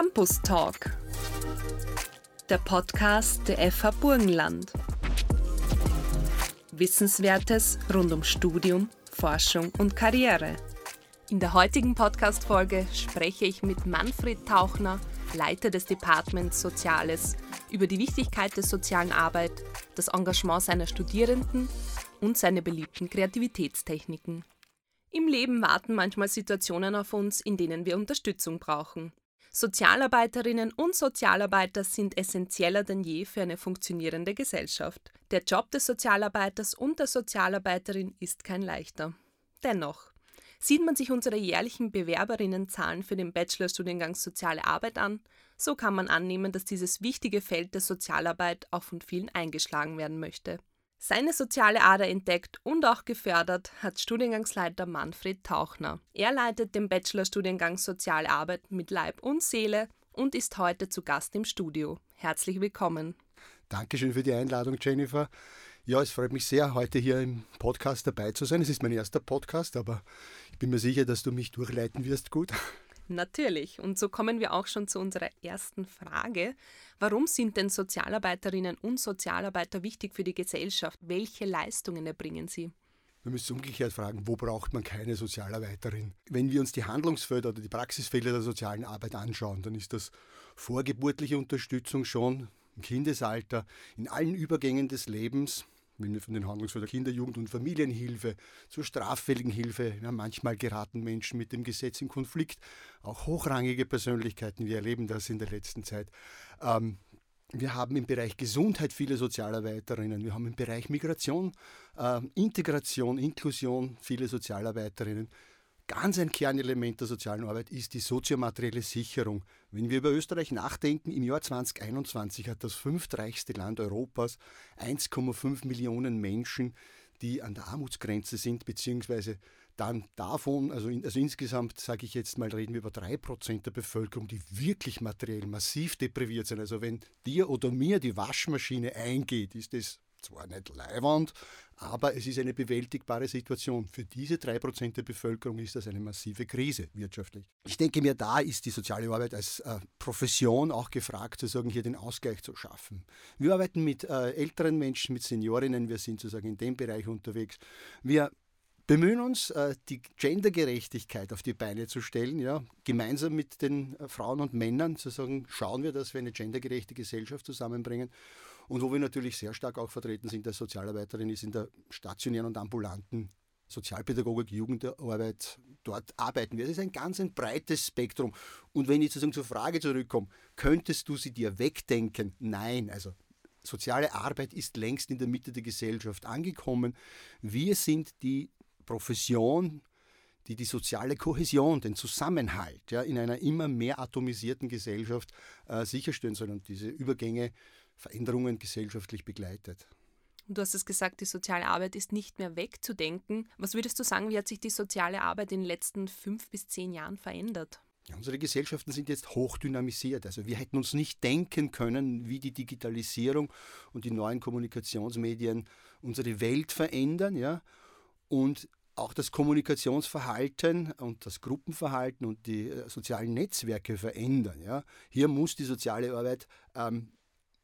Campus Talk, der Podcast der FH Burgenland. Wissenswertes rund um Studium, Forschung und Karriere. In der heutigen Podcast-Folge spreche ich mit Manfred Tauchner, Leiter des Departments Soziales, über die Wichtigkeit der sozialen Arbeit, das Engagement seiner Studierenden und seine beliebten Kreativitätstechniken. Im Leben warten manchmal Situationen auf uns, in denen wir Unterstützung brauchen. Sozialarbeiterinnen und Sozialarbeiter sind essentieller denn je für eine funktionierende Gesellschaft. Der Job des Sozialarbeiters und der Sozialarbeiterin ist kein leichter. Dennoch, sieht man sich unsere jährlichen Bewerberinnenzahlen für den Bachelorstudiengang Soziale Arbeit an, so kann man annehmen, dass dieses wichtige Feld der Sozialarbeit auch von vielen eingeschlagen werden möchte. Seine soziale Ader entdeckt und auch gefördert hat Studiengangsleiter Manfred Tauchner. Er leitet den Bachelorstudiengang Soziale Arbeit mit Leib und Seele und ist heute zu Gast im Studio. Herzlich willkommen. Dankeschön für die Einladung, Jennifer. Ja, es freut mich sehr, heute hier im Podcast dabei zu sein. Es ist mein erster Podcast, aber ich bin mir sicher, dass du mich durchleiten wirst gut. Natürlich. Und so kommen wir auch schon zu unserer ersten Frage. Warum sind denn Sozialarbeiterinnen und Sozialarbeiter wichtig für die Gesellschaft? Welche Leistungen erbringen sie? Wir müssen umgekehrt fragen, wo braucht man keine Sozialarbeiterin? Wenn wir uns die Handlungsfelder oder die Praxisfelder der sozialen Arbeit anschauen, dann ist das vorgeburtliche Unterstützung schon im Kindesalter, in allen Übergängen des Lebens, wenn wir von den Handlungsfeldern Kinder-, Jugend- und Familienhilfe zur straffälligen Hilfe, ja, manchmal geraten Menschen mit dem Gesetz in Konflikt, auch hochrangige Persönlichkeiten, wir erleben das in der letzten Zeit. Ähm, wir haben im Bereich Gesundheit viele Sozialarbeiterinnen. Wir haben im Bereich Migration, äh, Integration, Inklusion viele Sozialarbeiterinnen. Ganz ein Kernelement der sozialen Arbeit ist die soziomaterielle Sicherung. Wenn wir über Österreich nachdenken, im Jahr 2021 hat das fünftreichste Land Europas 1,5 Millionen Menschen, die an der Armutsgrenze sind, beziehungsweise dann davon, also, in, also insgesamt sage ich jetzt mal, reden wir über 3% der Bevölkerung, die wirklich materiell massiv depriviert sind. Also wenn dir oder mir die Waschmaschine eingeht, ist das zwar nicht leiwand, aber es ist eine bewältigbare Situation. Für diese 3% der Bevölkerung ist das eine massive Krise wirtschaftlich. Ich denke mir, da ist die soziale Arbeit als äh, Profession auch gefragt, sozusagen hier den Ausgleich zu schaffen. Wir arbeiten mit äh, älteren Menschen, mit Seniorinnen, wir sind sozusagen in dem Bereich unterwegs. Wir bemühen uns, äh, die Gendergerechtigkeit auf die Beine zu stellen, ja, gemeinsam mit den äh, Frauen und Männern zu sagen, schauen wir, dass wir eine gendergerechte Gesellschaft zusammenbringen. Und wo wir natürlich sehr stark auch vertreten sind als Sozialarbeiterin, ist in der stationären und ambulanten Sozialpädagogik, Jugendarbeit. Dort arbeiten wir. Es ist ein ganz ein breites Spektrum. Und wenn ich sozusagen zur Frage zurückkomme, könntest du sie dir wegdenken? Nein, also soziale Arbeit ist längst in der Mitte der Gesellschaft angekommen. Wir sind die Profession, die die soziale Kohäsion, den Zusammenhalt ja, in einer immer mehr atomisierten Gesellschaft äh, sicherstellen soll und diese Übergänge Veränderungen gesellschaftlich begleitet. Du hast es gesagt, die soziale Arbeit ist nicht mehr wegzudenken. Was würdest du sagen, wie hat sich die soziale Arbeit in den letzten fünf bis zehn Jahren verändert? Ja, unsere Gesellschaften sind jetzt hochdynamisiert. Also wir hätten uns nicht denken können, wie die Digitalisierung und die neuen Kommunikationsmedien unsere Welt verändern. Ja? Und auch das Kommunikationsverhalten und das Gruppenverhalten und die äh, sozialen Netzwerke verändern. Ja? Hier muss die soziale Arbeit ähm,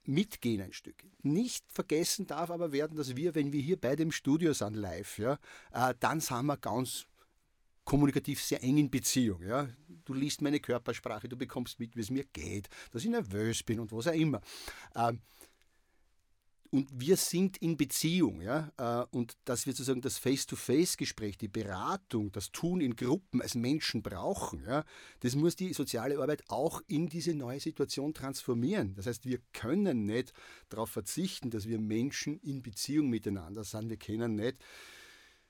mitgehen ein Stück. Nicht vergessen darf aber werden, dass wir, wenn wir hier bei dem Studio sind live, ja, äh, dann sind wir ganz kommunikativ sehr eng in Beziehung. Ja. Du liest meine Körpersprache, du bekommst mit, wie es mir geht, dass ich nervös bin und was auch immer. Ähm, und wir sind in Beziehung, ja, äh, und dass wir sozusagen das Face-to-Face-Gespräch, die Beratung, das Tun in Gruppen als Menschen brauchen, ja, das muss die soziale Arbeit auch in diese neue Situation transformieren. Das heißt, wir können nicht darauf verzichten, dass wir Menschen in Beziehung miteinander sind. Wir können nicht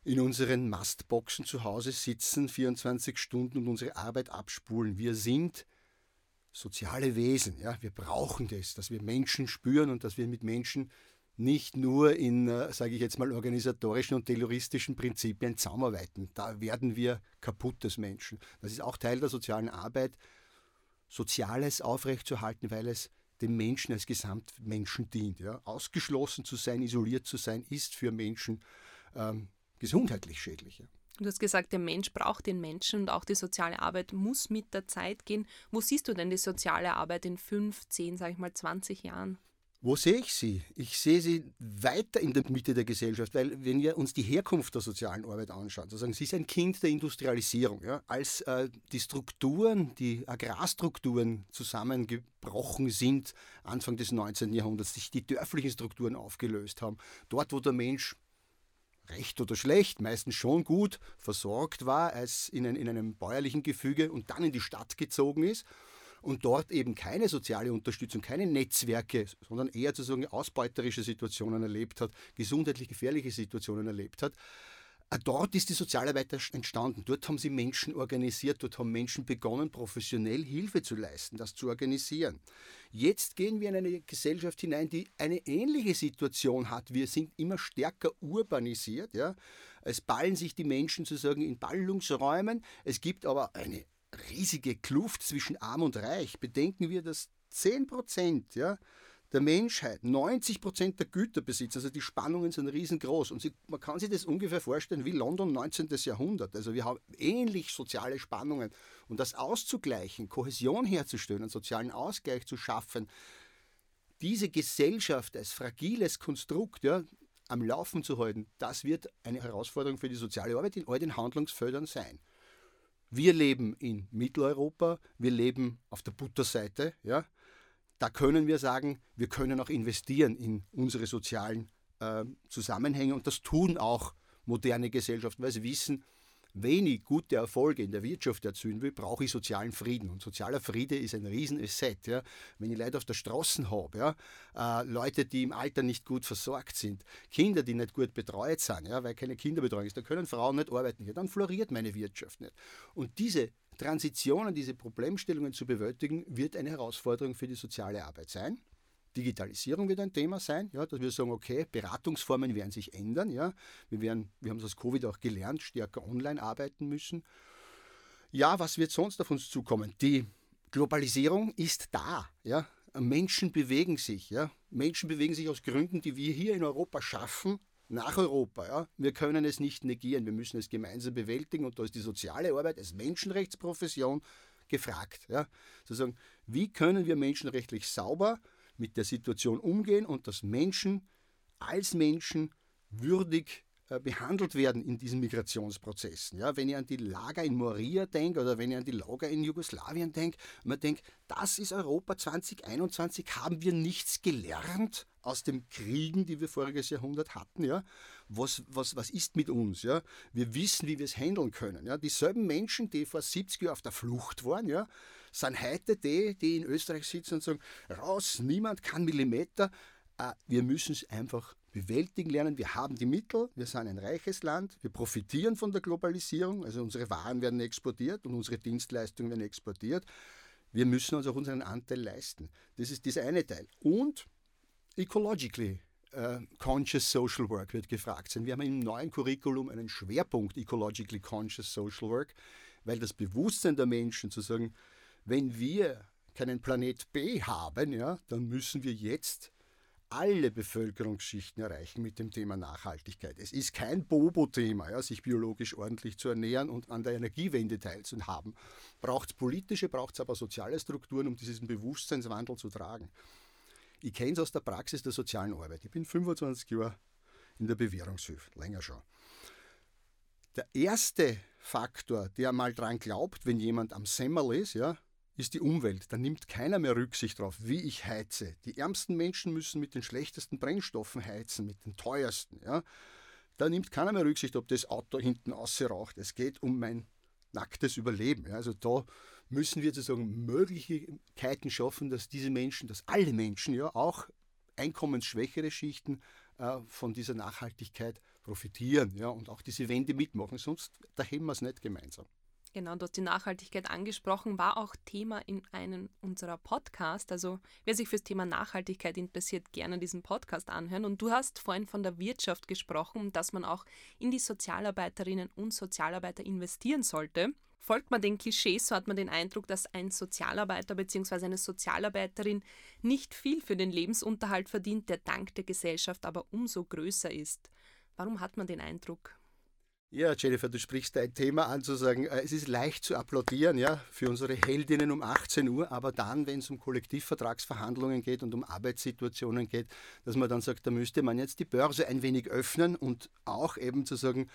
in unseren Mastboxen zu Hause sitzen, 24 Stunden und unsere Arbeit abspulen. Wir sind soziale Wesen. Ja? Wir brauchen das, dass wir Menschen spüren und dass wir mit Menschen nicht nur in, äh, sage ich jetzt mal, organisatorischen und terroristischen Prinzipien zusammenarbeiten. Da werden wir kaputt als Menschen. Das ist auch Teil der sozialen Arbeit, Soziales aufrechtzuerhalten, weil es dem Menschen als Gesamtmenschen dient. Ja? Ausgeschlossen zu sein, isoliert zu sein, ist für Menschen ähm, gesundheitlich schädlich. Du hast gesagt, der Mensch braucht den Menschen und auch die soziale Arbeit muss mit der Zeit gehen. Wo siehst du denn die soziale Arbeit in fünf, zehn, sag ich mal, 20 Jahren? Wo sehe ich sie? Ich sehe sie weiter in der Mitte der Gesellschaft, weil wenn wir uns die Herkunft der sozialen Arbeit anschauen, sozusagen, sie ist ein Kind der Industrialisierung. Ja? Als äh, die Strukturen, die Agrarstrukturen zusammengebrochen sind, Anfang des 19. Jahrhunderts, sich die dörflichen Strukturen aufgelöst haben, dort, wo der Mensch recht oder schlecht, meistens schon gut versorgt war, als in, ein, in einem bäuerlichen Gefüge und dann in die Stadt gezogen ist und dort eben keine soziale Unterstützung, keine Netzwerke, sondern eher sozusagen ausbeuterische Situationen erlebt hat, gesundheitlich gefährliche Situationen erlebt hat. Äh, dort ist die Sozialarbeit entstanden. Dort haben sie Menschen organisiert, dort haben Menschen begonnen, professionell Hilfe zu leisten, das zu organisieren. Jetzt gehen wir in eine Gesellschaft hinein, die eine ähnliche Situation hat. Wir sind immer stärker urbanisiert. Ja? Es ballen sich die Menschen sozusagen in Ballungsräumen. Es gibt aber eine riesige Kluft zwischen Arm und Reich. Bedenken wir, dass 10 Prozent ja, der Menschheit 90 Prozent der Güter besitzen. Also die Spannungen sind riesengroß. Und sie, man kann sich das ungefähr vorstellen wie London 19. Jahrhundert. Also wir haben ähnlich soziale Spannungen. Und das auszugleichen, Kohäsion herzustellen, einen sozialen Ausgleich zu schaffen, diese Gesellschaft als fragiles Konstrukt ja, am Laufen zu halten, das wird eine Herausforderung für die soziale Arbeit in all den Handlungsfeldern sein. Wir leben in Mitteleuropa, wir leben auf der Butterseite. Ja? Da können wir sagen, wir können auch investieren in unsere sozialen äh, Zusammenhänge und das tun auch moderne Gesellschaften, weil sie wissen, wenn ich gute Erfolge in der Wirtschaft erzielen will, brauche ich sozialen Frieden. Und sozialer Friede ist ein Riesenasset. Ja. Wenn ich Leute auf der Straße habe, ja, äh, Leute, die im Alter nicht gut versorgt sind, Kinder, die nicht gut betreut sind, ja, weil keine Kinderbetreuung ist, da können Frauen nicht arbeiten. Ja, dann floriert meine Wirtschaft nicht. Und diese Transitionen, diese Problemstellungen zu bewältigen, wird eine Herausforderung für die soziale Arbeit sein. Digitalisierung wird ein Thema sein, ja, dass wir sagen, okay, Beratungsformen werden sich ändern. Ja. Wir, werden, wir haben es aus Covid auch gelernt, stärker online arbeiten müssen. Ja, was wird sonst auf uns zukommen? Die Globalisierung ist da. Ja. Menschen bewegen sich. Ja. Menschen bewegen sich aus Gründen, die wir hier in Europa schaffen, nach Europa. Ja. Wir können es nicht negieren, wir müssen es gemeinsam bewältigen und da ist die soziale Arbeit als Menschenrechtsprofession gefragt. Ja. Sozusagen, wie können wir menschenrechtlich sauber mit der Situation umgehen und dass Menschen als Menschen würdig behandelt werden in diesen Migrationsprozessen. Ja, wenn ich an die Lager in Moria denke oder wenn ich an die Lager in Jugoslawien denke, man denkt, das ist Europa 2021, haben wir nichts gelernt aus den Kriegen, die wir voriges Jahrhundert hatten. Ja? Was, was, was ist mit uns? Ja? Wir wissen, wie wir es handeln können. Ja? Dieselben Menschen, die vor 70 Jahren auf der Flucht waren, ja, sind heute die, die in Österreich sitzen und sagen, raus, niemand kann Millimeter. Äh, wir müssen es einfach bewältigen lernen. Wir haben die Mittel, wir sind ein reiches Land, wir profitieren von der Globalisierung, also unsere Waren werden exportiert und unsere Dienstleistungen werden exportiert. Wir müssen uns auch unseren Anteil leisten. Das ist dieser eine Teil. Und ecologically uh, conscious social work wird gefragt sein. Wir haben im neuen Curriculum einen Schwerpunkt ecologically conscious social work, weil das Bewusstsein der Menschen zu sagen, wenn wir keinen Planet B haben, ja, dann müssen wir jetzt alle Bevölkerungsschichten erreichen mit dem Thema Nachhaltigkeit. Es ist kein Bobo-Thema, ja, sich biologisch ordentlich zu ernähren und an der Energiewende teilzuhaben. Braucht es politische, braucht es aber soziale Strukturen, um diesen Bewusstseinswandel zu tragen. Ich kenne es aus der Praxis der sozialen Arbeit. Ich bin 25 Jahre in der Bewährungshilfe, länger schon. Der erste Faktor, der mal dran glaubt, wenn jemand am Semmel ist, ja, ist die Umwelt. Da nimmt keiner mehr Rücksicht darauf, wie ich heize. Die ärmsten Menschen müssen mit den schlechtesten Brennstoffen heizen, mit den teuersten. Ja. Da nimmt keiner mehr Rücksicht, ob das Auto hinten raucht. Es geht um mein nacktes Überleben. Ja. Also da müssen wir sozusagen Möglichkeiten schaffen, dass diese Menschen, dass alle Menschen, ja auch einkommensschwächere Schichten äh, von dieser Nachhaltigkeit profitieren ja, und auch diese Wende mitmachen. Sonst da haben wir es nicht gemeinsam. Genau, du hast die Nachhaltigkeit angesprochen, war auch Thema in einem unserer Podcasts. Also wer sich fürs Thema Nachhaltigkeit interessiert, gerne diesen Podcast anhören. Und du hast vorhin von der Wirtschaft gesprochen, dass man auch in die Sozialarbeiterinnen und Sozialarbeiter investieren sollte. Folgt man den Klischees, so hat man den Eindruck, dass ein Sozialarbeiter bzw. eine Sozialarbeiterin nicht viel für den Lebensunterhalt verdient, der dank der Gesellschaft aber umso größer ist. Warum hat man den Eindruck? Ja, Jennifer, du sprichst ein Thema an, zu sagen, äh, es ist leicht zu applaudieren, ja, für unsere Heldinnen um 18 Uhr, aber dann, wenn es um Kollektivvertragsverhandlungen geht und um Arbeitssituationen geht, dass man dann sagt, da müsste man jetzt die Börse ein wenig öffnen und auch eben zu sagen,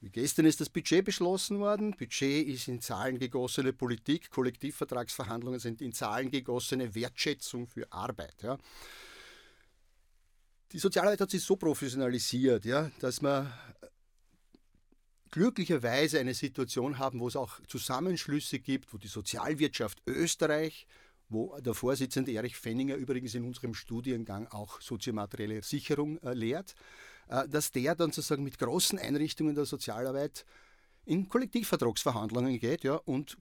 wie gestern ist das Budget beschlossen worden. Budget ist in Zahlen gegossene Politik, Kollektivvertragsverhandlungen sind in Zahlen gegossene Wertschätzung für Arbeit. Ja. Die Sozialarbeit hat sich so professionalisiert, ja, dass man glücklicherweise eine Situation haben, wo es auch Zusammenschlüsse gibt, wo die Sozialwirtschaft Österreich, wo der Vorsitzende Erich Fenninger übrigens in unserem Studiengang auch soziomaterielle Sicherung äh, lehrt, äh, dass der dann sozusagen mit großen Einrichtungen der Sozialarbeit in Kollektivvertragsverhandlungen geht ja, und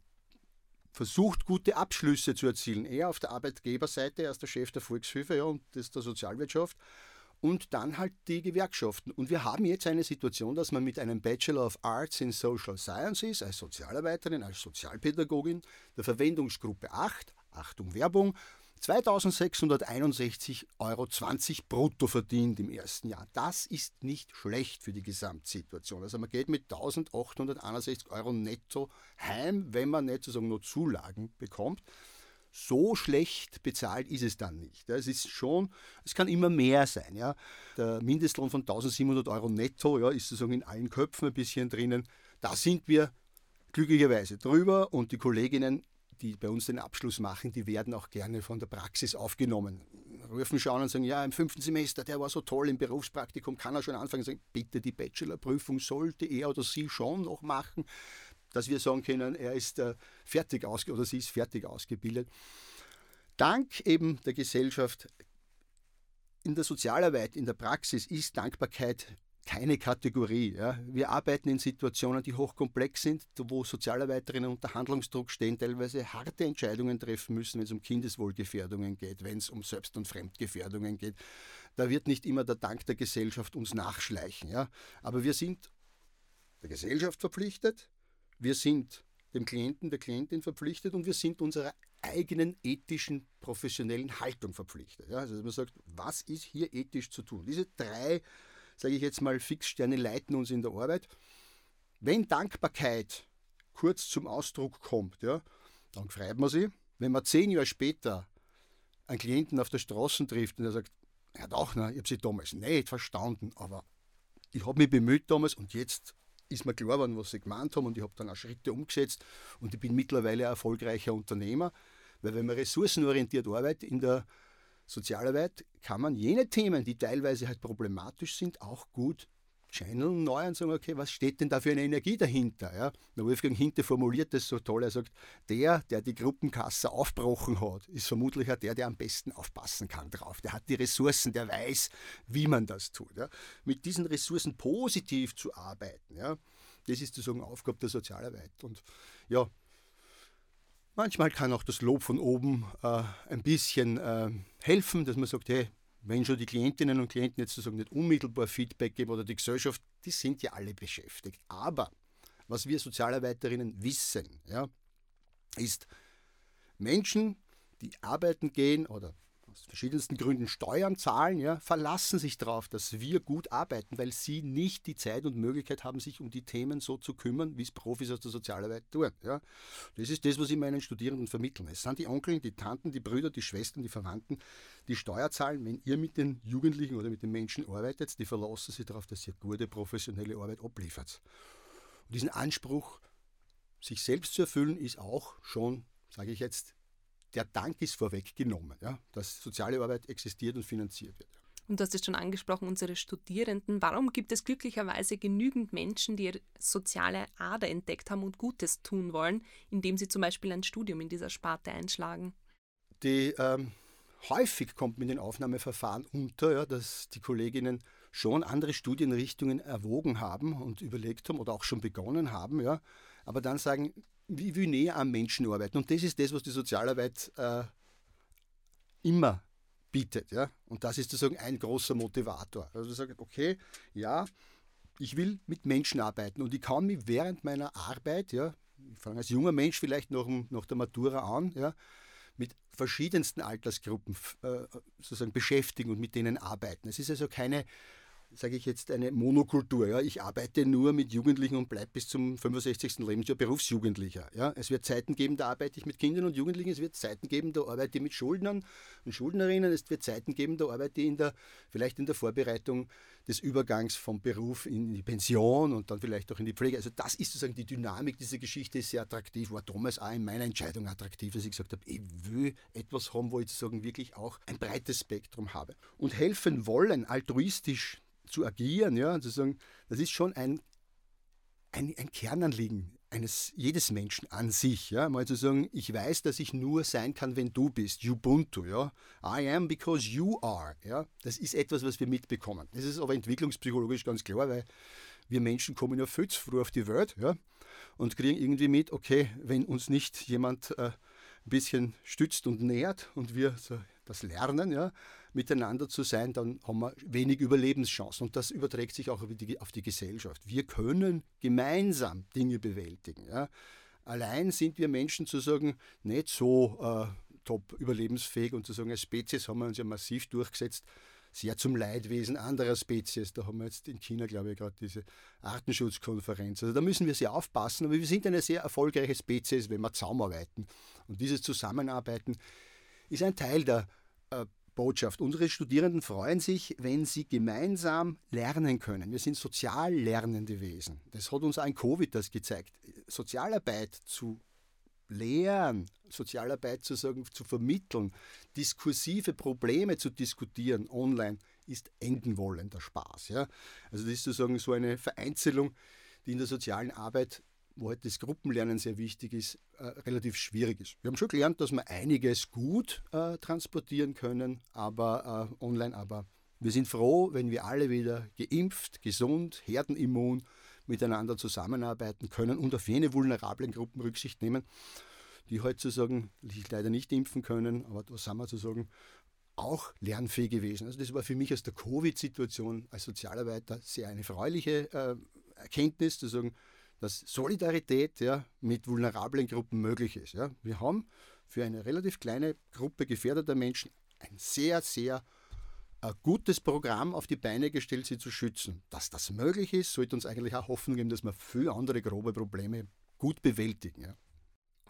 versucht, gute Abschlüsse zu erzielen. Er auf der Arbeitgeberseite, er ist der Chef der Volkshilfe ja, und das der Sozialwirtschaft und dann halt die Gewerkschaften. Und wir haben jetzt eine Situation, dass man mit einem Bachelor of Arts in Social Sciences als Sozialarbeiterin, als Sozialpädagogin der Verwendungsgruppe 8, Achtung Werbung, 2661,20 Euro brutto verdient im ersten Jahr. Das ist nicht schlecht für die Gesamtsituation. Also man geht mit 1861 Euro netto heim, wenn man nicht sozusagen nur Zulagen bekommt so schlecht bezahlt ist es dann nicht. Es ist schon, es kann immer mehr sein. Ja. Der Mindestlohn von 1700 Euro netto ja, ist sozusagen in allen Köpfen ein bisschen drinnen. Da sind wir glücklicherweise drüber und die Kolleginnen, die bei uns den Abschluss machen, die werden auch gerne von der Praxis aufgenommen. Rufen schauen und sagen, ja, im fünften Semester, der war so toll im Berufspraktikum, kann er schon anfangen sagen, bitte die Bachelorprüfung sollte er oder sie schon noch machen dass wir sagen können, er ist äh, fertig ausge oder sie ist fertig ausgebildet. Dank eben der Gesellschaft in der Sozialarbeit, in der Praxis ist Dankbarkeit keine Kategorie. Ja. Wir arbeiten in Situationen, die hochkomplex sind, wo Sozialarbeiterinnen unter Handlungsdruck stehen, teilweise harte Entscheidungen treffen müssen, wenn es um Kindeswohlgefährdungen geht, wenn es um Selbst- und Fremdgefährdungen geht. Da wird nicht immer der Dank der Gesellschaft uns nachschleichen. Ja. Aber wir sind der Gesellschaft verpflichtet, wir sind dem Klienten, der Klientin verpflichtet und wir sind unserer eigenen ethischen, professionellen Haltung verpflichtet. Ja, also man sagt, was ist hier ethisch zu tun? Diese drei, sage ich jetzt mal, Fixsterne leiten uns in der Arbeit. Wenn Dankbarkeit kurz zum Ausdruck kommt, ja, dann freut man sich. Wenn man zehn Jahre später einen Klienten auf der Straße trifft und er sagt, ja doch, ne, ich habe sie damals nicht verstanden, aber ich habe mich bemüht damals und jetzt ist mir klar geworden, was sie gemeint haben und ich habe dann auch Schritte umgesetzt und ich bin mittlerweile ein erfolgreicher Unternehmer, weil wenn man ressourcenorientiert arbeitet in der Sozialarbeit, kann man jene Themen, die teilweise halt problematisch sind, auch gut channeln neu und sagen, okay, was steht denn da für eine Energie dahinter? Ja? Der Wolfgang Hinte formuliert das so toll, er sagt, der, der die Gruppenkasse aufbrochen hat, ist vermutlich auch der, der am besten aufpassen kann drauf. Der hat die Ressourcen, der weiß, wie man das tut. Ja? Mit diesen Ressourcen positiv zu arbeiten, ja? das ist sozusagen Aufgabe der Sozialarbeit. Und ja, manchmal kann auch das Lob von oben äh, ein bisschen äh, helfen, dass man sagt, hey, wenn schon die Klientinnen und Klienten jetzt sozusagen nicht unmittelbar Feedback geben oder die Gesellschaft, die sind ja alle beschäftigt. Aber was wir Sozialarbeiterinnen wissen, ja, ist, Menschen, die arbeiten gehen oder aus verschiedensten Gründen Steuern zahlen, ja, verlassen sich darauf, dass wir gut arbeiten, weil sie nicht die Zeit und Möglichkeit haben, sich um die Themen so zu kümmern, wie es Profis aus der Sozialarbeit tun. Ja. Das ist das, was ich meinen Studierenden vermitteln. Es sind die Onkeln, die Tanten, die Brüder, die Schwestern, die Verwandten, die Steuer zahlen. Wenn ihr mit den Jugendlichen oder mit den Menschen arbeitet, die verlassen sich darauf, dass ihr gute professionelle Arbeit abliefert. Und diesen Anspruch, sich selbst zu erfüllen, ist auch schon, sage ich jetzt, der Dank ist vorweggenommen, ja, dass soziale Arbeit existiert und finanziert wird. Und du hast es schon angesprochen, unsere Studierenden. Warum gibt es glücklicherweise genügend Menschen, die ihre soziale Ader entdeckt haben und Gutes tun wollen, indem sie zum Beispiel ein Studium in dieser Sparte einschlagen? Die, ähm, häufig kommt mit den Aufnahmeverfahren unter, ja, dass die Kolleginnen schon andere Studienrichtungen erwogen haben und überlegt haben oder auch schon begonnen haben, ja, aber dann sagen, wie will näher am Menschen arbeiten. Und das ist das, was die Sozialarbeit äh, immer bietet. Ja? Und das ist sozusagen ein großer Motivator. Also ich sage, okay, ja, ich will mit Menschen arbeiten und ich kann mich während meiner Arbeit, ja, ich fange als junger Mensch vielleicht noch nach der Matura an, ja, mit verschiedensten Altersgruppen äh, sozusagen beschäftigen und mit denen arbeiten. Es ist also keine sage ich jetzt, eine Monokultur. Ja? Ich arbeite nur mit Jugendlichen und bleibe bis zum 65. Lebensjahr Berufsjugendlicher. Ja? Es wird Zeiten geben, da arbeite ich mit Kindern und Jugendlichen. Es wird Zeiten geben, da arbeite ich mit Schuldnern und Schuldnerinnen. Es wird Zeiten geben, da arbeite ich in der, vielleicht in der Vorbereitung des Übergangs vom Beruf in die Pension und dann vielleicht auch in die Pflege. Also das ist sozusagen die Dynamik dieser Geschichte, ist sehr attraktiv, war damals auch in meiner Entscheidung attraktiv, dass ich gesagt habe, ich will etwas haben, wo ich sozusagen wirklich auch ein breites Spektrum habe. Und helfen wollen, altruistisch zu agieren, ja, zu sagen, das ist schon ein, ein, ein Kernanliegen eines, jedes Menschen an sich. Ja? Mal zu sagen, ich weiß, dass ich nur sein kann, wenn du bist. Ubuntu. Ja? I am because you are. Ja? Das ist etwas, was wir mitbekommen. Das ist aber entwicklungspsychologisch ganz klar, weil wir Menschen kommen ja viel zu früh auf die Welt ja? und kriegen irgendwie mit, okay, wenn uns nicht jemand äh, ein bisschen stützt und nährt und wir so das lernen, ja, miteinander zu sein, dann haben wir wenig Überlebenschancen. Und das überträgt sich auch auf die, auf die Gesellschaft. Wir können gemeinsam Dinge bewältigen. Ja. Allein sind wir Menschen zu sagen, nicht so äh, top überlebensfähig und zu sagen, als Spezies haben wir uns ja massiv durchgesetzt, sehr zum Leidwesen anderer Spezies. Da haben wir jetzt in China, glaube ich, gerade diese Artenschutzkonferenz. Also da müssen wir sehr aufpassen, aber wir sind eine sehr erfolgreiche Spezies, wenn wir zusammenarbeiten. Und dieses Zusammenarbeiten ist ein Teil der äh, Botschaft. Unsere Studierenden freuen sich, wenn sie gemeinsam lernen können. Wir sind sozial lernende Wesen. Das hat uns ein Covid das gezeigt. Sozialarbeit zu lehren, Sozialarbeit zu sagen, zu vermitteln, diskursive Probleme zu diskutieren online, ist enden wollender Spaß. Ja? Also das ist sozusagen so eine Vereinzelung, die in der sozialen Arbeit wo halt das Gruppenlernen sehr wichtig ist, äh, relativ schwierig ist. Wir haben schon gelernt, dass wir einiges gut äh, transportieren können, aber äh, online, aber wir sind froh, wenn wir alle wieder geimpft, gesund, herdenimmun miteinander zusammenarbeiten können und auf jene vulnerablen Gruppen Rücksicht nehmen, die heutzutage sich leider nicht impfen können, aber da sind wir zu sagen, auch lernfähig gewesen. Also das war für mich aus der Covid-Situation als Sozialarbeiter sehr eine erfreuliche äh, Erkenntnis, zu sagen, dass Solidarität ja, mit vulnerablen Gruppen möglich ist. Ja. Wir haben für eine relativ kleine Gruppe gefährdeter Menschen ein sehr, sehr ein äh, gutes Programm auf die Beine gestellt, sie zu schützen. Dass das möglich ist, sollte uns eigentlich auch Hoffnung geben, dass wir viele andere grobe Probleme gut bewältigen. Ja.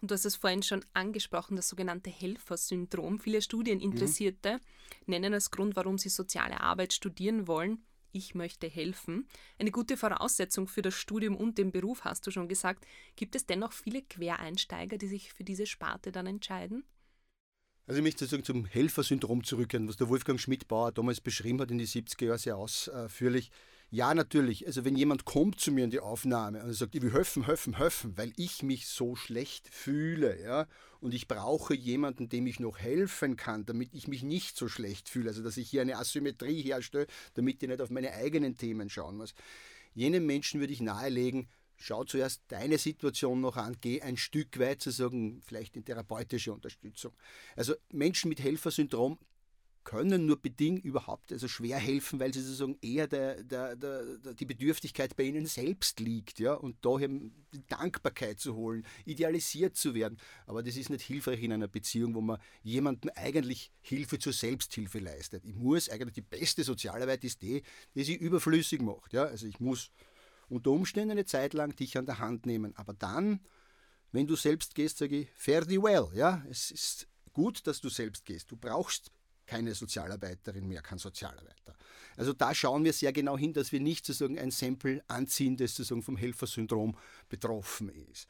Und du hast es vorhin schon angesprochen, das sogenannte Helfersyndrom. Viele Studieninteressierte mhm. nennen als Grund, warum sie soziale Arbeit studieren wollen, ich möchte helfen. Eine gute Voraussetzung für das Studium und den Beruf, hast du schon gesagt. Gibt es dennoch viele Quereinsteiger, die sich für diese Sparte dann entscheiden? Also ich möchte sozusagen zum Helfersyndrom zurückkehren, was der Wolfgang Schmidt-Bauer damals beschrieben hat in die 70er Jahre sehr ausführlich. Ja, natürlich. Also wenn jemand kommt zu mir in die Aufnahme und sagt, ich will helfen, helfen, helfen, weil ich mich so schlecht fühle, ja, und ich brauche jemanden, dem ich noch helfen kann, damit ich mich nicht so schlecht fühle, also dass ich hier eine Asymmetrie herstelle, damit ich nicht auf meine eigenen Themen schauen muss. Jenem Menschen würde ich nahelegen, schau zuerst deine Situation noch an, geh ein Stück weit sozusagen vielleicht in therapeutische Unterstützung. Also Menschen mit Helfersyndrom können nur bedingt überhaupt also schwer helfen, weil sie sozusagen eher der, der, der, die Bedürftigkeit bei ihnen selbst liegt, ja, und daher die Dankbarkeit zu holen, idealisiert zu werden. Aber das ist nicht hilfreich in einer Beziehung, wo man jemandem eigentlich Hilfe zur Selbsthilfe leistet. Ich muss eigentlich die beste Sozialarbeit ist die, die sie überflüssig macht. Ja, also ich muss unter Umständen eine Zeit lang dich an der Hand nehmen, aber dann, wenn du selbst gehst, sage ich, fare thee well. Ja, es ist gut, dass du selbst gehst. Du brauchst keine Sozialarbeiterin mehr, kein Sozialarbeiter. Also da schauen wir sehr genau hin, dass wir nicht sozusagen ein Sample anziehen, das sozusagen vom Helfersyndrom betroffen ist.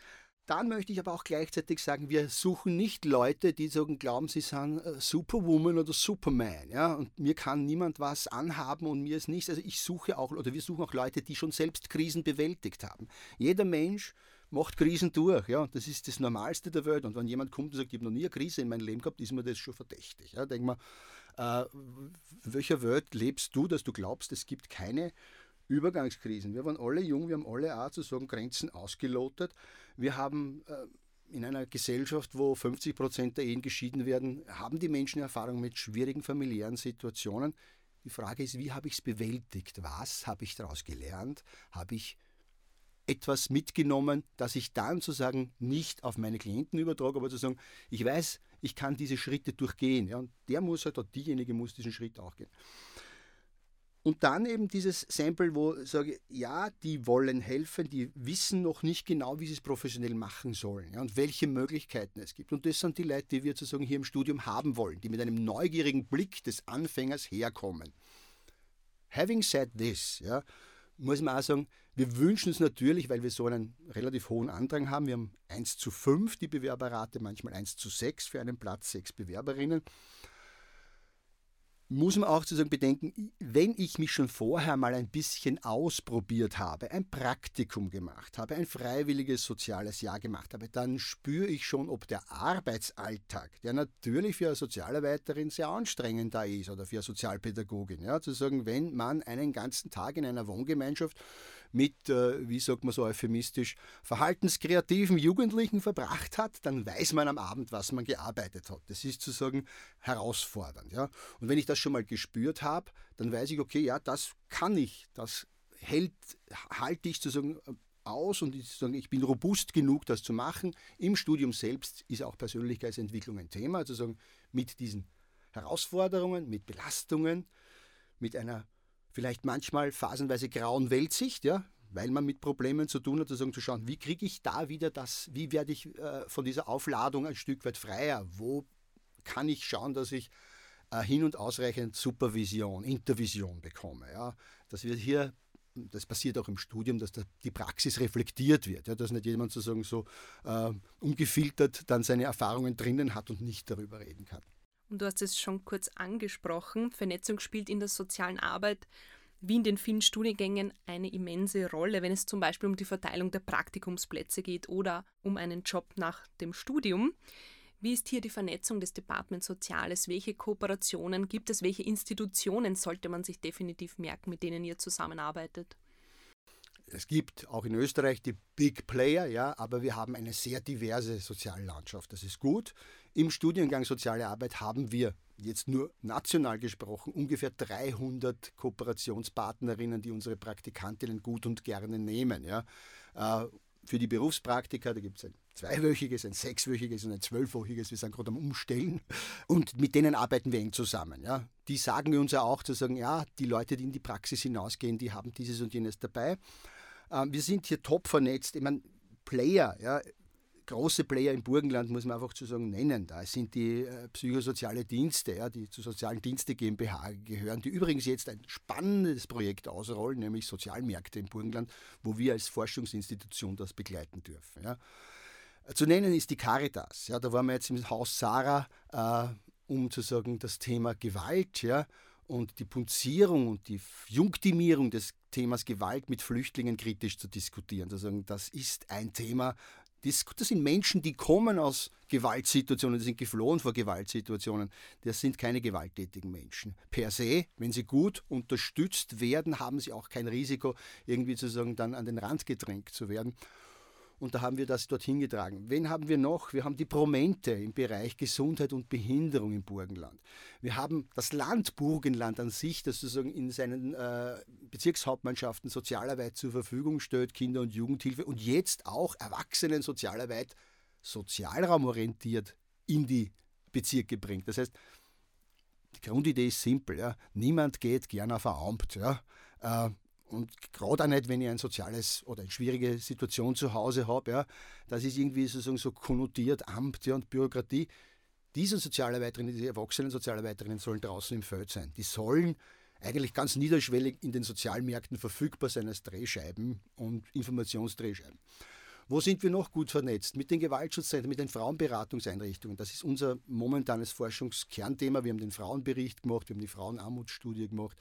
Dann möchte ich aber auch gleichzeitig sagen, wir suchen nicht Leute, die sagen, glauben, sie sind äh, Superwoman oder Superman. Ja? Und mir kann niemand was anhaben und mir ist nichts. Also ich suche auch, oder wir suchen auch Leute, die schon selbst Krisen bewältigt haben. Jeder Mensch macht Krisen durch. Ja, das ist das Normalste der Welt. Und wenn jemand kommt und sagt, ich habe noch nie eine Krise in meinem Leben gehabt, ist mir das schon verdächtig. Ja, denk mal, äh, welcher Welt lebst du, dass du glaubst, es gibt keine Übergangskrisen? Wir waren alle jung, wir haben alle auch zu sagen Grenzen ausgelotet. Wir haben äh, in einer Gesellschaft, wo 50 Prozent der Ehen geschieden werden, haben die Menschen Erfahrung mit schwierigen familiären Situationen. Die Frage ist, wie habe ich es bewältigt? Was habe ich daraus gelernt? Habe ich etwas mitgenommen, das ich dann sozusagen nicht auf meine Klienten übertrage, aber zu sagen, ich weiß, ich kann diese Schritte durchgehen. Ja, und der muss halt, oder diejenige muss diesen Schritt auch gehen. Und dann eben dieses Sample, wo ich sage, ja, die wollen helfen, die wissen noch nicht genau, wie sie es professionell machen sollen ja, und welche Möglichkeiten es gibt. Und das sind die Leute, die wir sozusagen hier im Studium haben wollen, die mit einem neugierigen Blick des Anfängers herkommen. Having said this, ja, muss man auch sagen, wir wünschen uns natürlich, weil wir so einen relativ hohen Andrang haben, wir haben 1 zu 5 die Bewerberrate, manchmal 1 zu 6 für einen Platz, 6 Bewerberinnen. Muss man auch sozusagen bedenken, wenn ich mich schon vorher mal ein bisschen ausprobiert habe, ein Praktikum gemacht habe, ein freiwilliges soziales Jahr gemacht habe, dann spüre ich schon, ob der Arbeitsalltag, der natürlich für eine Sozialarbeiterin sehr anstrengend da ist oder für eine Sozialpädagogin, ja, zu sagen, wenn man einen ganzen Tag in einer Wohngemeinschaft mit, äh, wie sagt man so euphemistisch, verhaltenskreativen Jugendlichen verbracht hat, dann weiß man am Abend, was man gearbeitet hat. Das ist sozusagen herausfordernd. Ja? Und wenn ich das schon mal gespürt habe, dann weiß ich, okay, ja, das kann ich, das hält, halte ich sozusagen äh, aus und ich, ich bin robust genug, das zu machen. Im Studium selbst ist auch Persönlichkeitsentwicklung ein Thema, also mit diesen Herausforderungen, mit Belastungen, mit einer vielleicht manchmal phasenweise grauen Weltsicht, ja, weil man mit Problemen zu tun hat, sozusagen zu schauen, wie kriege ich da wieder das, wie werde ich äh, von dieser Aufladung ein Stück weit freier, wo kann ich schauen, dass ich äh, hin und ausreichend Supervision, Intervision bekomme. Ja? Dass wir hier, das passiert auch im Studium, dass die Praxis reflektiert wird, ja? dass nicht jemand sozusagen so äh, ungefiltert dann seine Erfahrungen drinnen hat und nicht darüber reden kann. Und du hast es schon kurz angesprochen, Vernetzung spielt in der sozialen Arbeit wie in den vielen Studiengängen eine immense Rolle, wenn es zum Beispiel um die Verteilung der Praktikumsplätze geht oder um einen Job nach dem Studium. Wie ist hier die Vernetzung des Departments Soziales? Welche Kooperationen gibt es? Welche Institutionen sollte man sich definitiv merken, mit denen ihr zusammenarbeitet? Es gibt auch in Österreich die Big Player, ja, aber wir haben eine sehr diverse Soziallandschaft. Das ist gut. Im Studiengang Soziale Arbeit haben wir jetzt nur national gesprochen ungefähr 300 Kooperationspartnerinnen, die unsere Praktikantinnen gut und gerne nehmen. Ja. Äh, für die Berufspraktika, da gibt es ein zweiwöchiges, ein sechswöchiges und ein zwölfwöchiges, wir sind gerade am Umstellen. Und mit denen arbeiten wir eng zusammen. Ja. Die sagen wir uns ja auch, zu sagen, ja, die Leute, die in die Praxis hinausgehen, die haben dieses und jenes dabei. Äh, wir sind hier top vernetzt. Ich meine, Player, ja, große Player im Burgenland, muss man einfach zu sagen, nennen. Da sind die äh, psychosoziale Dienste, ja, die zu sozialen Dienste GmbH gehören, die übrigens jetzt ein spannendes Projekt ausrollen, nämlich Sozialmärkte im Burgenland, wo wir als Forschungsinstitution das begleiten dürfen. Ja. Zu nennen ist die Caritas. Ja, da waren wir jetzt im Haus Sarah, äh, um zu sagen, das Thema Gewalt ja, und die Punzierung und die Junktimierung des Themas Gewalt mit Flüchtlingen kritisch zu diskutieren. Also das ist ein Thema, das, das, sind Menschen, die kommen aus Gewaltsituationen, die sind geflohen vor Gewaltsituationen. Das sind keine gewalttätigen Menschen. Per se, wenn sie gut unterstützt werden, haben sie auch kein Risiko, irgendwie zu sagen, dann an den Rand gedrängt zu werden. Und da haben wir das dorthin getragen. Wen haben wir noch? Wir haben die Promente im Bereich Gesundheit und Behinderung im Burgenland. Wir haben das Land Burgenland an sich, das sozusagen in seinen äh, Bezirkshauptmannschaften Sozialarbeit zur Verfügung stellt, Kinder- und Jugendhilfe und jetzt auch Erwachsenen-Sozialarbeit sozialraumorientiert in die Bezirke bringt. Das heißt, die Grundidee ist simpel. Ja. Niemand geht gern auf ein Amt. Ja. Äh, und gerade auch nicht, wenn ich ein soziales oder eine schwierige Situation zu Hause habe, ja, das ist irgendwie sozusagen so konnotiert, Amt ja, und Bürokratie. Diese Sozialarbeiterinnen, diese erwachsenen Sozialarbeiterinnen sollen draußen im Feld sein. Die sollen eigentlich ganz niederschwellig in den Sozialmärkten verfügbar sein als Drehscheiben und Informationsdrehscheiben. Wo sind wir noch gut vernetzt? Mit den Gewaltschutzzentren, mit den Frauenberatungseinrichtungen. Das ist unser momentanes Forschungskernthema. Wir haben den Frauenbericht gemacht, wir haben die Frauenarmutsstudie gemacht.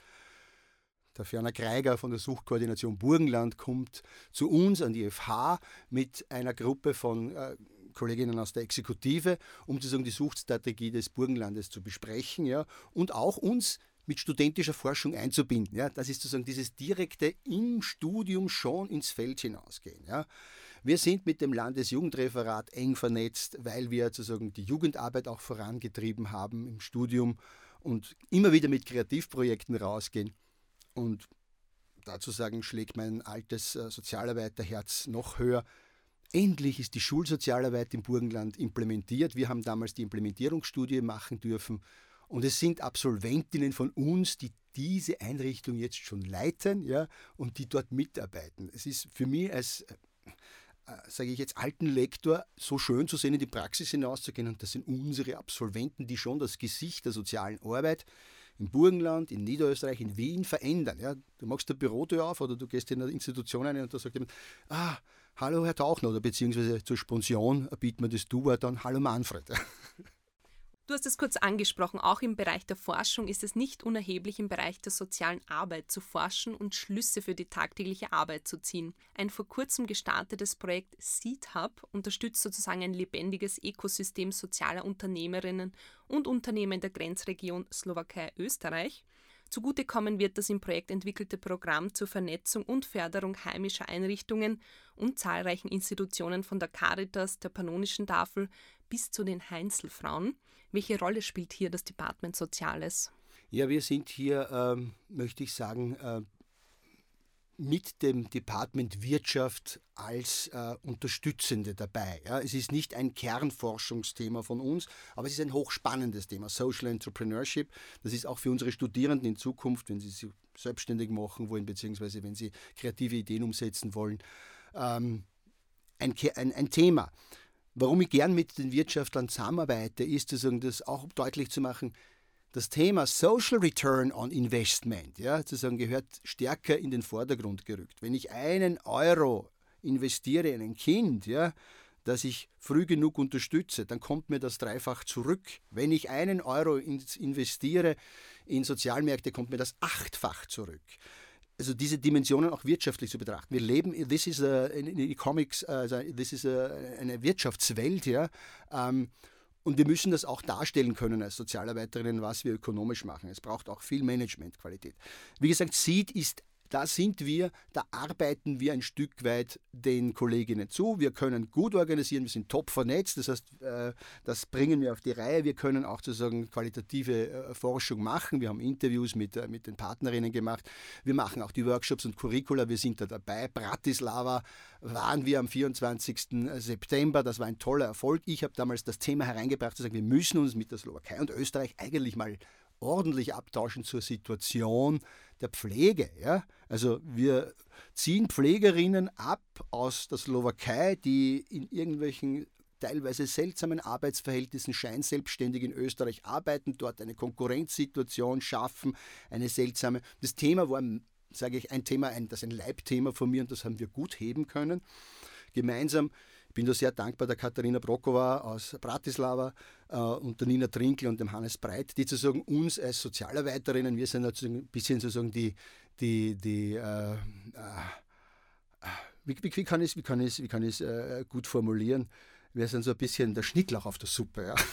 Der Ferner Kreiger von der Suchtkoordination Burgenland kommt zu uns an die FH mit einer Gruppe von äh, Kolleginnen aus der Exekutive, um sozusagen die Suchtstrategie des Burgenlandes zu besprechen ja, und auch uns mit studentischer Forschung einzubinden. Ja. Das ist sozusagen dieses direkte im Studium schon ins Feld hinausgehen. Ja. Wir sind mit dem Landesjugendreferat eng vernetzt, weil wir sozusagen die Jugendarbeit auch vorangetrieben haben im Studium und immer wieder mit Kreativprojekten rausgehen. Und dazu sagen, schlägt mein altes äh, Sozialarbeiterherz noch höher. Endlich ist die Schulsozialarbeit im Burgenland implementiert. Wir haben damals die Implementierungsstudie machen dürfen. Und es sind Absolventinnen von uns, die diese Einrichtung jetzt schon leiten ja, und die dort mitarbeiten. Es ist für mich als äh, sage ich jetzt, alten Lektor so schön zu sehen, in die Praxis hinauszugehen. Und das sind unsere Absolventen, die schon das Gesicht der sozialen Arbeit im Burgenland, in Niederösterreich, in Wien verändern. Ja, du machst eine Bürotür auf oder du gehst in eine Institution ein und da sagt jemand, ah, hallo Herr Tauchner oder beziehungsweise zur Sponsion bieten wir das Du-Wort an, hallo Manfred. Du hast es kurz angesprochen, auch im Bereich der Forschung ist es nicht unerheblich, im Bereich der sozialen Arbeit zu forschen und Schlüsse für die tagtägliche Arbeit zu ziehen. Ein vor kurzem gestartetes Projekt Seed Hub unterstützt sozusagen ein lebendiges Ökosystem sozialer Unternehmerinnen und Unternehmen der Grenzregion Slowakei-Österreich. Zugutekommen wird das im Projekt entwickelte Programm zur Vernetzung und Förderung heimischer Einrichtungen und zahlreichen Institutionen von der Caritas, der Pannonischen Tafel bis zu den Heinzelfrauen. Welche Rolle spielt hier das Department Soziales? Ja, wir sind hier, ähm, möchte ich sagen, äh, mit dem Department Wirtschaft als äh, Unterstützende dabei. Ja, es ist nicht ein Kernforschungsthema von uns, aber es ist ein hochspannendes Thema, Social Entrepreneurship. Das ist auch für unsere Studierenden in Zukunft, wenn sie sich selbstständig machen wollen, beziehungsweise wenn sie kreative Ideen umsetzen wollen, ähm, ein, ein, ein Thema. Warum ich gern mit den Wirtschaftlern zusammenarbeite, ist, sozusagen, das auch deutlich zu machen, das Thema Social Return on Investment ja, sozusagen gehört stärker in den Vordergrund gerückt. Wenn ich einen Euro investiere in ein Kind, ja, das ich früh genug unterstütze, dann kommt mir das dreifach zurück. Wenn ich einen Euro investiere in Sozialmärkte, kommt mir das achtfach zurück also diese Dimensionen auch wirtschaftlich zu betrachten. Wir leben, this is a, in die Comics, also this is a, eine Wirtschaftswelt, ja. Ähm, und wir müssen das auch darstellen können als Sozialarbeiterinnen, was wir ökonomisch machen. Es braucht auch viel Managementqualität. Wie gesagt, Seed ist da sind wir, da arbeiten wir ein Stück weit den Kolleginnen zu. Wir können gut organisieren, wir sind top vernetzt, das heißt, äh, das bringen wir auf die Reihe. Wir können auch sozusagen qualitative äh, Forschung machen. Wir haben Interviews mit, äh, mit den Partnerinnen gemacht. Wir machen auch die Workshops und Curricula, wir sind da dabei. Bratislava waren wir am 24. September, das war ein toller Erfolg. Ich habe damals das Thema hereingebracht, zu sagen, wir müssen uns mit der Slowakei und Österreich eigentlich mal ordentlich abtauschen zur Situation der Pflege. Ja? Also wir ziehen Pflegerinnen ab aus der Slowakei, die in irgendwelchen teilweise seltsamen Arbeitsverhältnissen scheinselbstständig in Österreich arbeiten, dort eine Konkurrenzsituation schaffen, eine seltsame. Das Thema war, sage ich, ein Thema, ein, das ein Leibthema von mir und das haben wir gut heben können. Gemeinsam bin da sehr dankbar der Katharina Brokova aus Bratislava äh, und der Nina Trinkel und dem Hannes Breit, die sozusagen uns als Sozialarbeiterinnen, wir sind sozusagen ein bisschen sozusagen die, die, die äh, äh, wie, wie, wie, kann ich es wie kann wie kann äh, gut formulieren? Wir sind so ein bisschen der Schnittlauch auf der Suppe. Ja.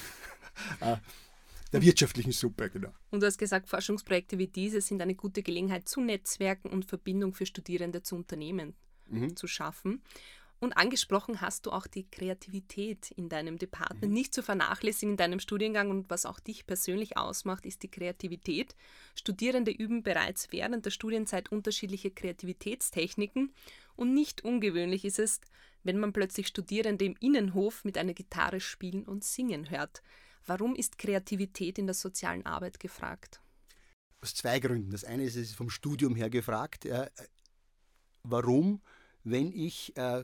Äh, der wirtschaftlichen Suppe, genau. Und du hast gesagt, Forschungsprojekte wie diese sind eine gute Gelegenheit zu Netzwerken und Verbindung für Studierende zu Unternehmen mhm. zu schaffen. Und angesprochen hast du auch die Kreativität in deinem Department. Mhm. Nicht zu vernachlässigen in deinem Studiengang und was auch dich persönlich ausmacht, ist die Kreativität. Studierende üben bereits während der Studienzeit unterschiedliche Kreativitätstechniken und nicht ungewöhnlich ist es, wenn man plötzlich Studierende im Innenhof mit einer Gitarre spielen und singen hört. Warum ist Kreativität in der sozialen Arbeit gefragt? Aus zwei Gründen. Das eine ist, es ist vom Studium her gefragt. Warum, wenn ich äh,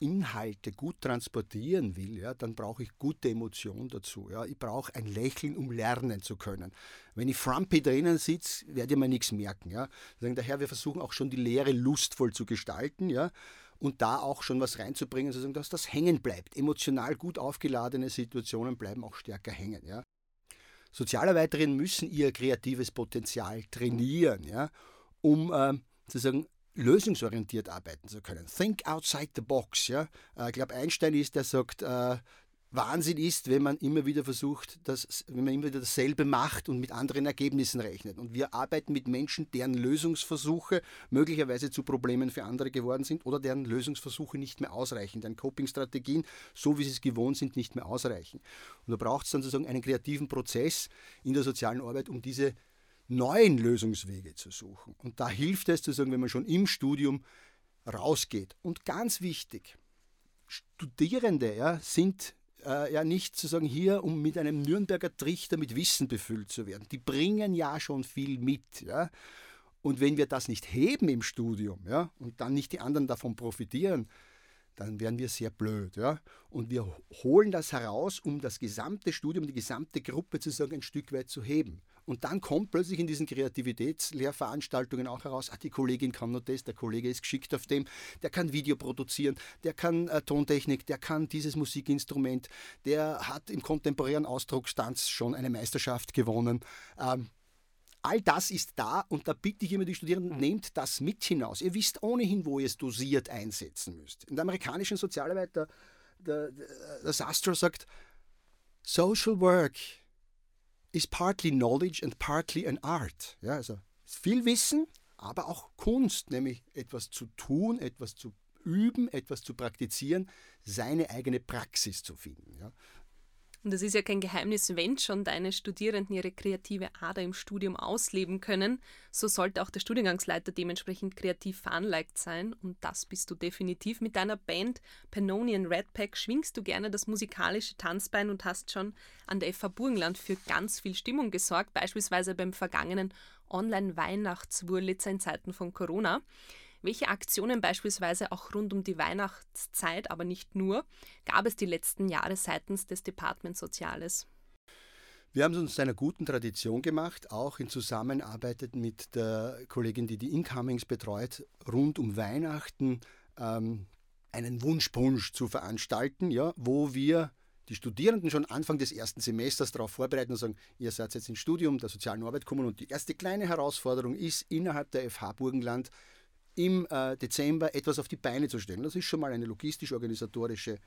Inhalte gut transportieren will, ja, dann brauche ich gute Emotionen dazu. Ja. Ich brauche ein Lächeln, um lernen zu können. Wenn ich frumpy drinnen sitze, werde ich mir nichts merken. Ja. Daher, wir versuchen auch schon die Lehre lustvoll zu gestalten ja, und da auch schon was reinzubringen, sozusagen, dass das hängen bleibt. Emotional gut aufgeladene Situationen bleiben auch stärker hängen. Ja. Sozialarbeiterinnen müssen ihr kreatives Potenzial trainieren, ja, um äh, sozusagen lösungsorientiert arbeiten zu können. Think outside the box. Ja? Äh, ich glaube, Einstein ist, der sagt, äh, Wahnsinn ist, wenn man immer wieder versucht, dass, wenn man immer wieder dasselbe macht und mit anderen Ergebnissen rechnet. Und wir arbeiten mit Menschen, deren Lösungsversuche möglicherweise zu Problemen für andere geworden sind oder deren Lösungsversuche nicht mehr ausreichen, deren Coping-Strategien, so wie sie es gewohnt sind, nicht mehr ausreichen. Und da braucht es dann sozusagen einen kreativen Prozess in der sozialen Arbeit, um diese neuen Lösungswege zu suchen. Und da hilft es zu sagen, wenn man schon im Studium rausgeht. Und ganz wichtig, Studierende ja, sind äh, ja nicht sozusagen hier, um mit einem Nürnberger Trichter mit Wissen befüllt zu werden. Die bringen ja schon viel mit. Ja? Und wenn wir das nicht heben im Studium ja, und dann nicht die anderen davon profitieren, dann wären wir sehr blöd. Ja? Und wir holen das heraus, um das gesamte Studium, die gesamte Gruppe zu sagen, ein Stück weit zu heben. Und dann kommt plötzlich in diesen Kreativitätslehrveranstaltungen auch heraus, ah, die Kollegin kann nur das, der Kollege ist geschickt auf dem, der kann Video produzieren, der kann äh, Tontechnik, der kann dieses Musikinstrument, der hat im kontemporären Ausdruckstanz schon eine Meisterschaft gewonnen. Ähm, all das ist da und da bitte ich immer die Studierenden, mhm. nehmt das mit hinaus. Ihr wisst ohnehin, wo ihr es dosiert einsetzen müsst. In der amerikanischen Sozialarbeit, der, der, der Sastro sagt, Social Work is partly knowledge and partly an art. Ja, also viel Wissen, aber auch Kunst, nämlich etwas zu tun, etwas zu üben, etwas zu praktizieren, seine eigene Praxis zu finden. Ja. Und es ist ja kein Geheimnis, wenn schon deine Studierenden ihre kreative Ader im Studium ausleben können, so sollte auch der Studiengangsleiter dementsprechend kreativ veranlagt sein. Und das bist du definitiv. Mit deiner Band Pannonian Redpack schwingst du gerne das musikalische Tanzbein und hast schon an der FH Burgenland für ganz viel Stimmung gesorgt, beispielsweise beim vergangenen Online-Weihnachtswurlitzer in Zeiten von Corona. Welche Aktionen beispielsweise auch rund um die Weihnachtszeit, aber nicht nur, gab es die letzten Jahre seitens des Department Soziales? Wir haben es uns zu einer guten Tradition gemacht, auch in Zusammenarbeit mit der Kollegin, die die Incomings betreut, rund um Weihnachten ähm, einen Wunschpunsch zu veranstalten, ja, wo wir die Studierenden schon Anfang des ersten Semesters darauf vorbereiten und sagen, ihr seid jetzt ins Studium der sozialen Arbeit gekommen und die erste kleine Herausforderung ist, innerhalb der FH Burgenland im äh, Dezember etwas auf die Beine zu stellen. Das ist schon mal eine logistisch-organisatorische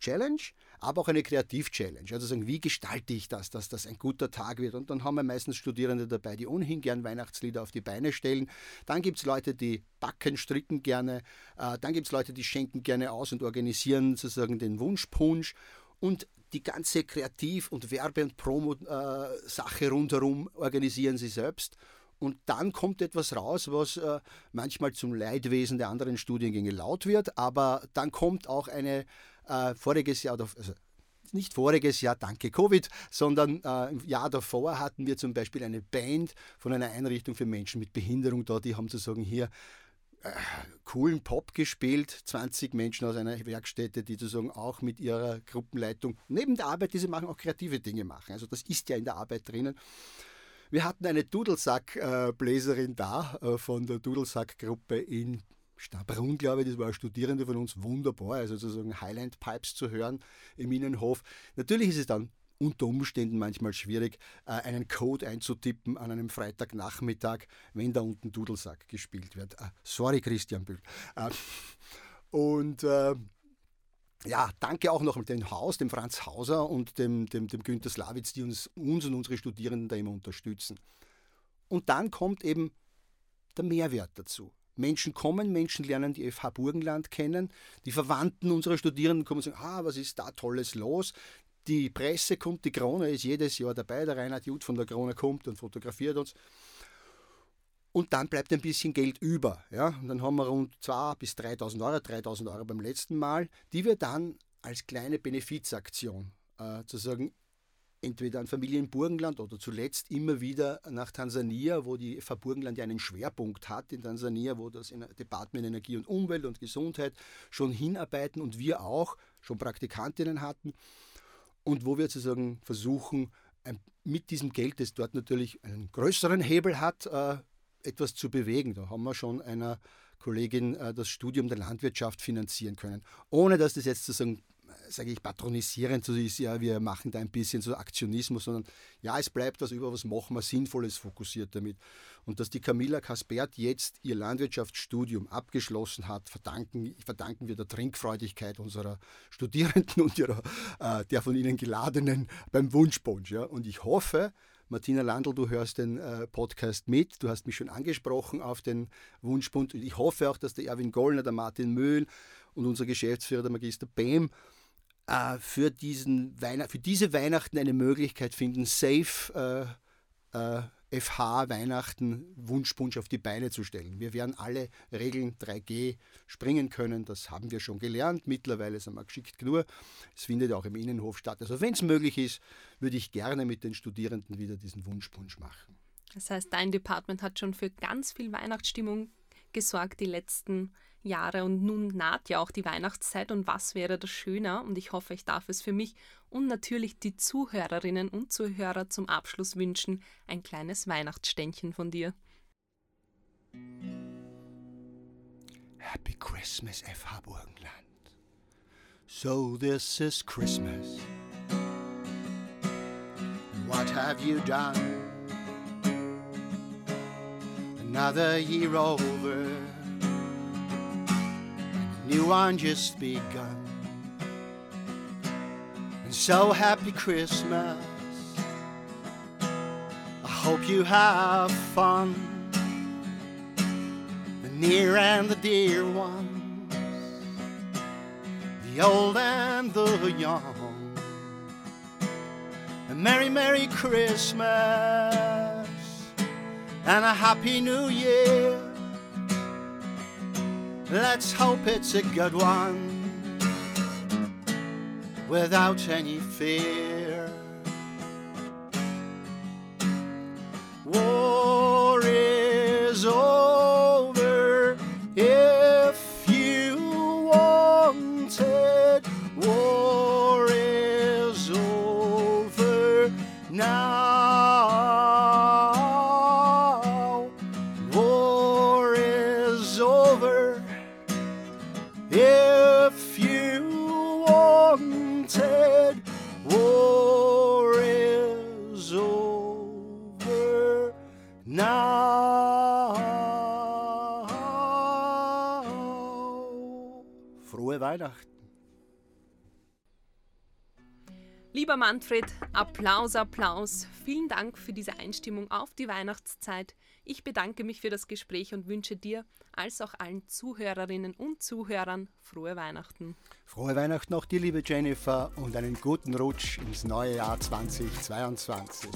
Challenge, aber auch eine Kreativ-Challenge. Also sagen, wie gestalte ich das, dass das ein guter Tag wird? Und dann haben wir meistens Studierende dabei, die ohnehin gern Weihnachtslieder auf die Beine stellen. Dann gibt es Leute, die backen, stricken gerne. Äh, dann gibt es Leute, die schenken gerne aus und organisieren sozusagen den Wunschpunsch. Und die ganze Kreativ- und Werbe- und Promo-Sache äh, rundherum organisieren sie selbst. Und dann kommt etwas raus, was äh, manchmal zum Leidwesen der anderen Studiengänge laut wird, aber dann kommt auch eine äh, voriges Jahr, also nicht voriges Jahr, danke Covid, sondern äh, im Jahr davor hatten wir zum Beispiel eine Band von einer Einrichtung für Menschen mit Behinderung da, die haben sozusagen hier äh, coolen Pop gespielt, 20 Menschen aus einer Werkstätte, die sozusagen auch mit ihrer Gruppenleitung neben der Arbeit, die sie machen, auch kreative Dinge machen. Also das ist ja in der Arbeit drinnen. Wir hatten eine Dudelsack-Bläserin da äh, von der Dudelsack-Gruppe in Stabrunn, glaube ich, das war eine Studierende von uns, wunderbar, also sozusagen Highland Pipes zu hören im Innenhof. Natürlich ist es dann unter Umständen manchmal schwierig, äh, einen Code einzutippen an einem Freitagnachmittag, wenn da unten Dudelsack gespielt wird. Äh, sorry, Christian Bühl. Und ja, danke auch noch dem Haus, dem Franz Hauser und dem, dem, dem Günter Slawitz, die uns, uns und unsere Studierenden da immer unterstützen. Und dann kommt eben der Mehrwert dazu. Menschen kommen, Menschen lernen die FH Burgenland kennen, die Verwandten unserer Studierenden kommen und sagen, ah, was ist da Tolles los? Die Presse kommt, die Krone ist jedes Jahr dabei, der Reinhard Jud von der Krone kommt und fotografiert uns. Und dann bleibt ein bisschen Geld über. Ja? Und dann haben wir rund 2.000 bis 3.000 Euro, 3.000 Euro beim letzten Mal, die wir dann als kleine Benefizaktion äh, zu sagen, entweder an Familien Burgenland oder zuletzt immer wieder nach Tansania, wo die FH Burgenland ja einen Schwerpunkt hat in Tansania, wo das Department Energie und Umwelt und Gesundheit schon hinarbeiten und wir auch schon Praktikantinnen hatten und wo wir sozusagen versuchen, mit diesem Geld, das dort natürlich einen größeren Hebel hat, äh, etwas zu bewegen. Da haben wir schon einer Kollegin äh, das Studium der Landwirtschaft finanzieren können, ohne dass das jetzt sozusagen äh, sage ich, patronisierend so ist, ja, wir machen da ein bisschen so Aktionismus, sondern ja, es bleibt was über, was machen wir Sinnvolles fokussiert damit. Und dass die Camilla Kaspert jetzt ihr Landwirtschaftsstudium abgeschlossen hat, verdanken, verdanken wir der Trinkfreudigkeit unserer Studierenden und ihrer, äh, der von ihnen geladenen beim Wunschpunsch. Ja. Und ich hoffe, Martina Landl, du hörst den äh, Podcast mit. Du hast mich schon angesprochen auf den Wunschbund. Ich hoffe auch, dass der Erwin Gollner, der Martin Möhl und unser Geschäftsführer, der Magister Behm, äh, für, diesen für diese Weihnachten eine Möglichkeit finden, safe äh, äh FH Weihnachten Wunschpunsch auf die Beine zu stellen. Wir werden alle Regeln 3G springen können, das haben wir schon gelernt. Mittlerweile sind wir geschickt genug. Es findet auch im Innenhof statt. Also wenn es möglich ist, würde ich gerne mit den Studierenden wieder diesen Wunschpunsch machen. Das heißt, dein Department hat schon für ganz viel Weihnachtsstimmung gesorgt die letzten Jahre und nun naht ja auch die Weihnachtszeit und was wäre das schöner und ich hoffe, ich darf es für mich und natürlich die Zuhörerinnen und Zuhörer zum Abschluss wünschen, ein kleines Weihnachtsständchen von dir. Happy Christmas, FH Burgenland. So this is Christmas. What have you done? Another year over. new one just begun. And so happy Christmas. I hope you have fun. The near and the dear ones, the old and the young. A Merry, Merry Christmas and a Happy New Year. Let's hope it's a good one without any fear. War Lieber Manfred, Applaus, Applaus. Vielen Dank für diese Einstimmung auf die Weihnachtszeit. Ich bedanke mich für das Gespräch und wünsche dir als auch allen Zuhörerinnen und Zuhörern frohe Weihnachten. Frohe Weihnachten auch dir, liebe Jennifer, und einen guten Rutsch ins neue Jahr 2022.